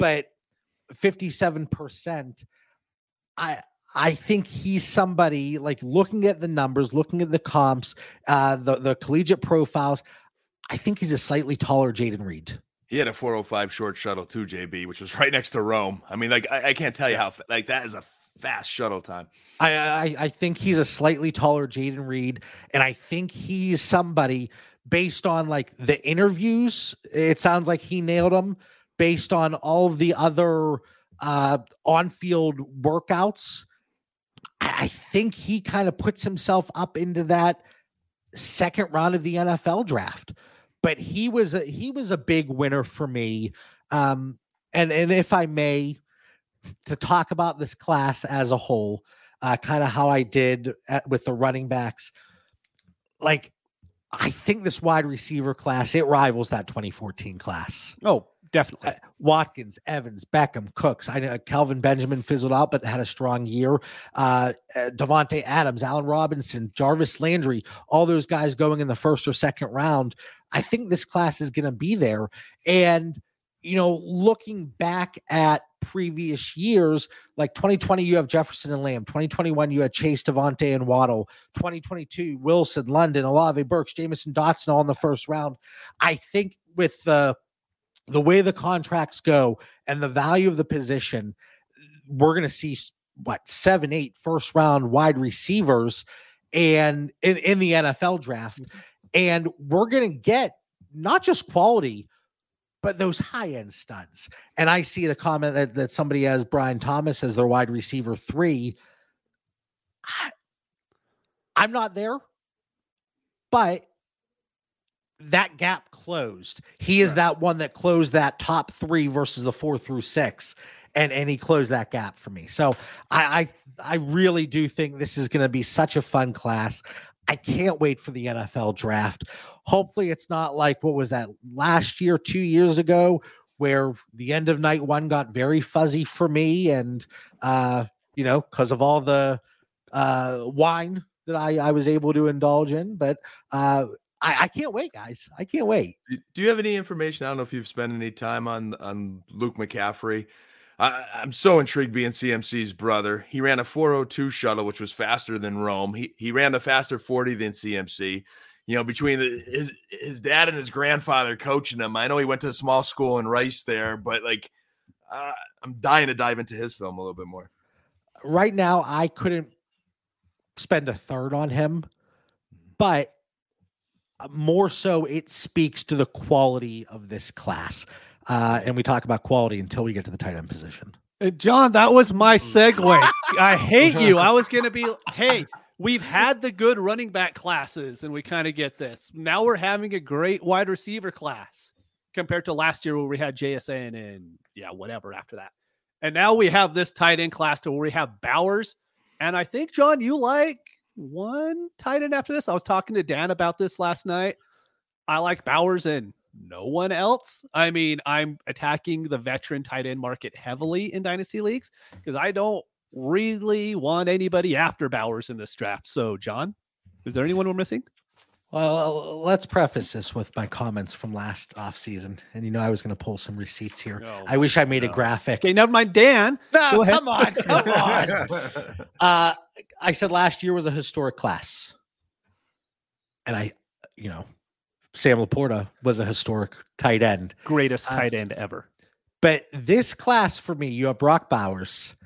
but 57% i i think he's somebody like looking at the numbers looking at the comps uh the the collegiate profiles i think he's a slightly taller Jayden Reed He had a 405 short shuttle too, JB, which was right next to Rome. I mean, like I, I can't tell you how like that is a fast shuttle time. I, I I think he's a slightly taller Jayden Reed, and I think he's somebody based on like the interviews. It sounds like he nailed them based on all the other uh, on-field workouts. I think he kind of puts himself up into that second round of the NFL draft. But he was a he was a big winner for me. Um, and and if I may, to talk about this class as a whole, uh, kind of how I did at, with the running backs. Like, I think this wide receiver class it rivals that 2014 class. oh, definitely. Uh, Watkins, Evans, Beckham, Cooks. I know Kelvin Benjamin fizzled out, but had a strong year. Uh, uh, Davante Adams, Allen Robinson, Jarvis Landry, all those guys going in the first or second round. I think this class is going to be there. And you know, looking back at previous years, like 2020, you have Jefferson and Lamb. 2021, you had Chase, DeVonta, and Waddle. 2022, Wilson, London, Olave, Burks, Jameson, Dotson, all in the first round. I think with the the way the contracts go and the value of the position, we're going to see what seven, eight first round wide receivers, and in, in the NFL draft, mm-hmm. and we're going to get not just quality, but those high end studs. And I see the comment that, that somebody has Brian Thomas as their wide receiver three. I, I'm not there, but that gap closed. He is Right. that one that closed that top three versus the four through six. And, and he closed that gap for me. So I I, I really do think this is going to be such a fun class. I can't wait for the NFL draft. Hopefully, it's not like what was that last year, two years ago, where the end of night one got very fuzzy for me, and uh, you know, because of all the uh, wine that I, I was able to indulge in. But uh, I, I can't wait, guys. I can't wait. Do- you have any information? I don't know if you've spent any time on on Luke McCaffrey. I, I'm so intrigued being CMC's brother. He ran a 402 shuttle, which was faster than Rome. He he ran the faster 40 than CMC. You know, between the, his his dad and his grandfather coaching him. I know he went to a small school in Rice there, but like, uh, I'm dying to dive into his film a little bit more. Right now, I couldn't spend a third on him, but uh, more so, it speaks to the quality of this class. Uh, and we talk about quality until we get to the tight end position. Uh, John, that was my segue. I hate you. I was going to be, hey, we've had the good running back classes and we kind of get this. Now we're having a great wide receiver class compared to last year where we had JSN and yeah, whatever after that. And now we have this tight end class to where we have Bowers. And I think, John, you like one tight end after this. I was talking to Dan about this last night. I like Bowers and no one else. I mean, I'm attacking the veteran tight end market heavily in dynasty leagues because I don't really want anybody after Bowers in this draft. So, John, is there anyone we're missing? Well, let's preface this with my comments from last offseason. And you know, I was going to pull some receipts here. No, I wish I made a graphic. Okay, never mind, Dan. No, go ahead. come on, come on. Uh, I said last year was a historic class. and I, you know, Sam Laporta was a historic tight end. Greatest Uh, tight end ever. But this class for me, you have Brock Bowers.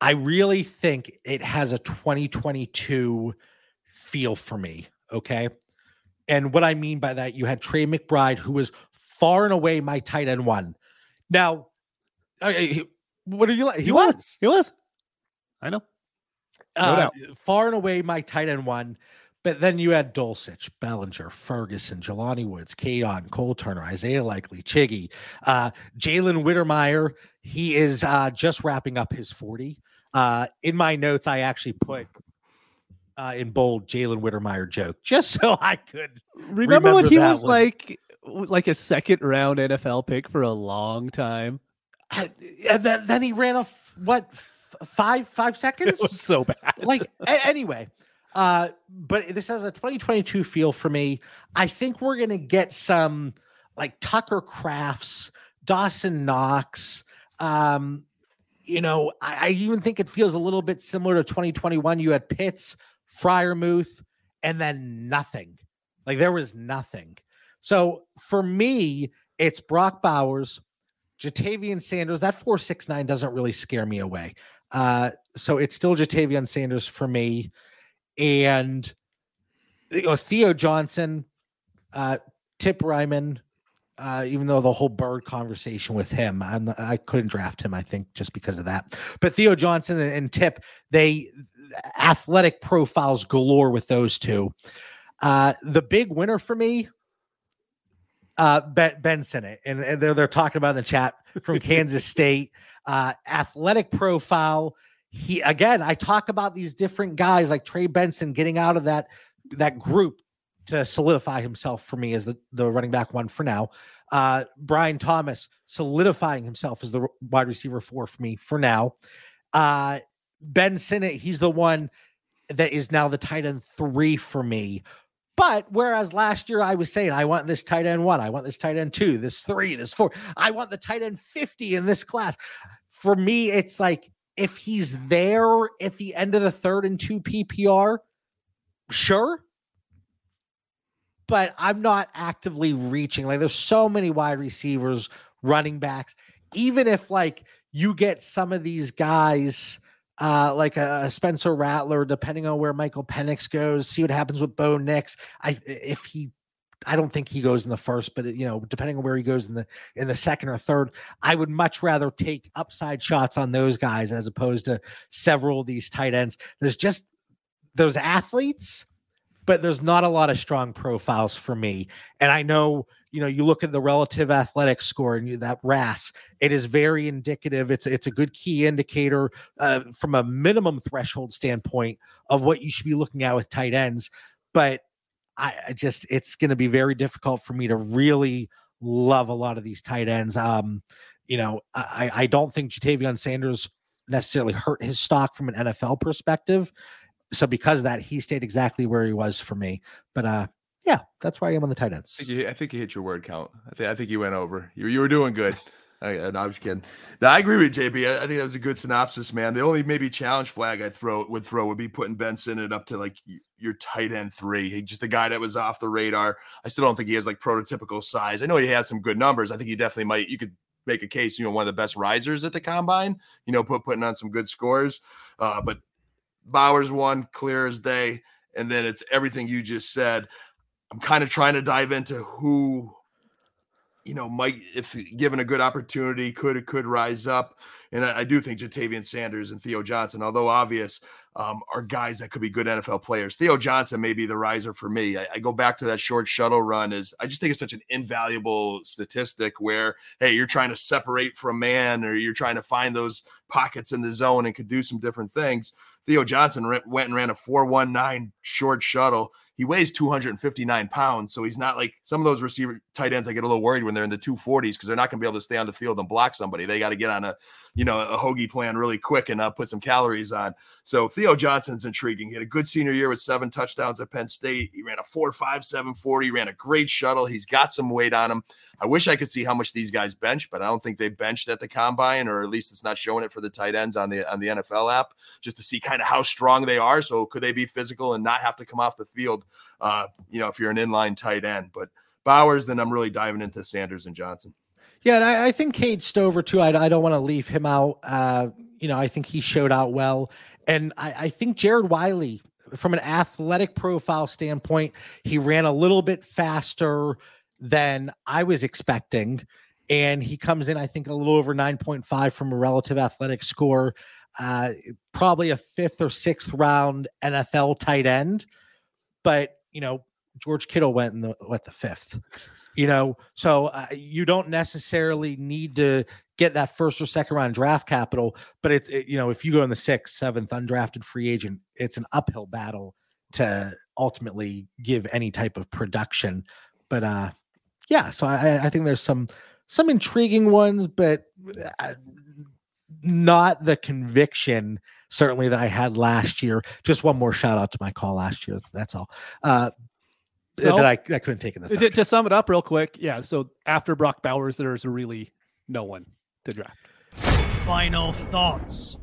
I really think it has a 2022 feel for me. Okay. And what I mean by that, you had Trey McBride, who was far and away my tight end one. Now, I- I- he- what are you like? He, He was, was. He was. I know. no uh, doubt. far and away my tight end one. But then you had Dulcich, Bellinger, Ferguson, Jelani Woods, Kadon, Cole Turner, Isaiah Likely, Chiggy, uh, Jalen Wydermyer. He is uh, just wrapping up his 40. Uh, in my notes, I actually put uh, in bold Jalen Wydermyer joke just so I could. Remember, Remember when he was one. like like a second round NFL pick for a long time? And then, then he ran a f- what f- five five seconds? So bad. like a- anyway uh but this has a 2022 feel for me. I think we're gonna get some like tucker crafts dawson knox um you know I, I even think it feels a little bit similar to 2021 you had pitts Freiermuth and then nothing. Like there was nothing. So for me it's brock bowers Ja'Tavion Sanders. That 469 doesn't really scare me away. Uh so it's still Ja'Tavion Sanders for me, and you know, Theo Johnson, uh, Tip Reiman. Uh, even though the whole bird conversation with him, I'm, I couldn't draft him. I think just because of that. But Theo Johnson and, and Tip, they athletic profiles galore with those two. Uh, the big winner for me, uh, Ben, ben Sinnott, and, and they're they're talking about in the chat from Kansas State. Uh, athletic profile. He again, I talk about these different guys like Trey Benson getting out of that that group to solidify himself for me as the, the running back one for now. Uh, Brian Thomas solidifying himself as the wide receiver four for me for now. Uh, ben Sinnott, he's the one that is now the tight end three for me. But whereas last year I was saying, I want this tight end one, I want this tight end two, this three, this four, I want the tight end 50 in this class. For me, it's like if he's there at the end of the third and two PPR, sure. But I'm not actively reaching. Like there's so many wide receivers, running backs. Even if like you get some of these guys, uh, like a, a Spencer Rattler, depending on where Michael Penix goes, see what happens with Bo Nix. I if he I don't think he goes in the first, but you know, depending on where he goes in the in the second or third, I would much rather take upside shots on those guys as opposed to several of these tight ends. There's just those athletes, but there's not a lot of strong profiles for me. And I know, you know, you look at the relative athletic score and you, that RAS, it is very indicative. It's it's a good key indicator uh, from a minimum threshold standpoint of what you should be looking at with tight ends. But I, I just it's going to be very difficult for me to really love a lot of these tight ends. Um, you know, I, I don't think Ja'Tavion Sanders necessarily hurt his stock from an NFL perspective. So because of that, he stayed exactly where he was for me. But uh, yeah, that's where I am on the tight I ends. think you, I think you hit your word count. I think I think you went over. You, you were doing good. I, no, I was kidding. No, I agree with JB. I, I think that was a good synopsis, man. The only maybe challenge flag I throw would throw would be putting Benson Sinnott up to like your tight end three. He, just a guy that was off the radar. I still don't think he has like prototypical size. I know he has some good numbers. I think he definitely might. You could make a case. You know, one of the best risers at the combine. You know, put putting on some good scores. Uh, but Bowers one clear as day, and then it's everything you just said. I'm kind of trying to dive into who, you know, might if given a good opportunity could could rise up, and I, I do think Ja'Tavion Sanders and Theo Johnson, although obvious, um, are guys that could be good NFL players. Theo Johnson may be the riser for me. I, I go back to that short shuttle run is I just think it's such an invaluable statistic where hey, you're trying to separate from man or you're trying to find those pockets in the zone and could do some different things. Theo Johnson went and ran a 419 short shuttle. He weighs 259 pounds. So he's not like some of those receiver tight ends. I get a little worried when they're in the 240s because they're not going to be able to stay on the field and block somebody. They got to get on a, you know, a hoagie plan really quick and uh, put some calories on. So Theo Johnson's intriguing. He had a good senior year with seven touchdowns at Penn State. He ran a 4.5, 740. He ran a great shuttle. He's got some weight on him. I wish I could see how much these guys bench, but I don't think they benched at the combine, or at least it's not showing it for the tight ends on the on the NFL app, just to see kind of how strong they are. So could they be physical and not have to come off the field? Uh, you know, if you're an inline tight end, but Bowers, then I'm really diving into Sanders and Johnson. Yeah, and I, I think Cade Stover too. I, I don't want to leave him out. Uh, you know, I think he showed out well, and I, I think Jared Wiley, from an athletic profile standpoint, he ran a little bit faster than I was expecting, and he comes in, I think, a little over nine point five from a relative athletic score. Uh, probably a fifth or sixth round NFL tight end, but you know, George Kittle went in the what the fifth you know? So uh, you don't necessarily need to get that first or second round draft capital but it's it, you know if you go in the sixth seventh undrafted free agent it's an uphill battle to ultimately give any type of production. But uh yeah so i i think there's some some intriguing ones but uh, not the conviction certainly that i had last year just one more shout out to my call last year that's all uh so, that I, I couldn't take in the to, to sum it up real quick. Yeah. So after Brock Bowers, there's really no one to draft. Final thoughts.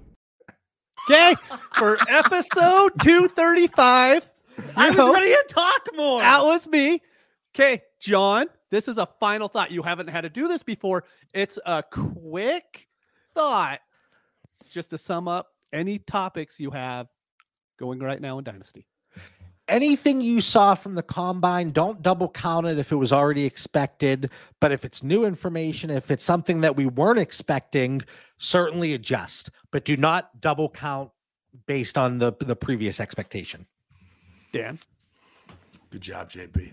Okay. For episode 235. I was ready to talk more. That was me. Okay, John, this is a final thought. You haven't had to do this before. It's a quick thought just to sum up any topics you have going right now in Dynasty anything you saw from the combine, don't double count it if it was already expected. But if it's new information, if it's something that we weren't expecting, certainly adjust. But do not double count based on the the previous expectation. Dan, good job, JP.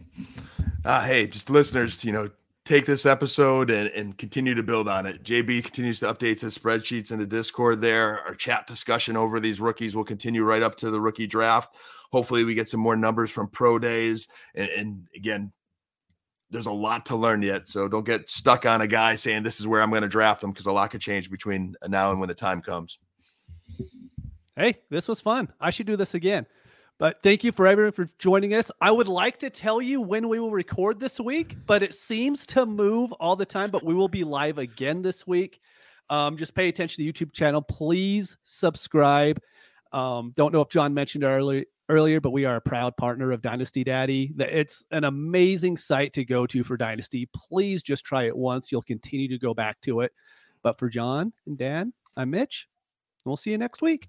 Uh, hey, just listeners, you know, take this episode and, and continue to build on it. JB continues to update his spreadsheets in the Discord there. Our chat discussion over these rookies will continue right up to the rookie draft. Hopefully, we get some more numbers from pro days. And, and again, there's a lot to learn yet. So don't get stuck on a guy saying this is where I'm going to draft them because a lot could change between now and when the time comes. Hey, this was fun. I should do this again. But thank you for everyone for joining us. I would like to tell you when we will record this week, but it seems to move all the time. But we will be live again this week. Um, just pay attention to the YouTube channel. Please subscribe. Um, don't know if John mentioned earlier earlier, but we are a proud partner of Dynasty Daddy. It's an amazing site to go to for Dynasty. Please just try it once. You'll continue to go back to it. But for John and Dan, I'm Mitch. We'll see you next week.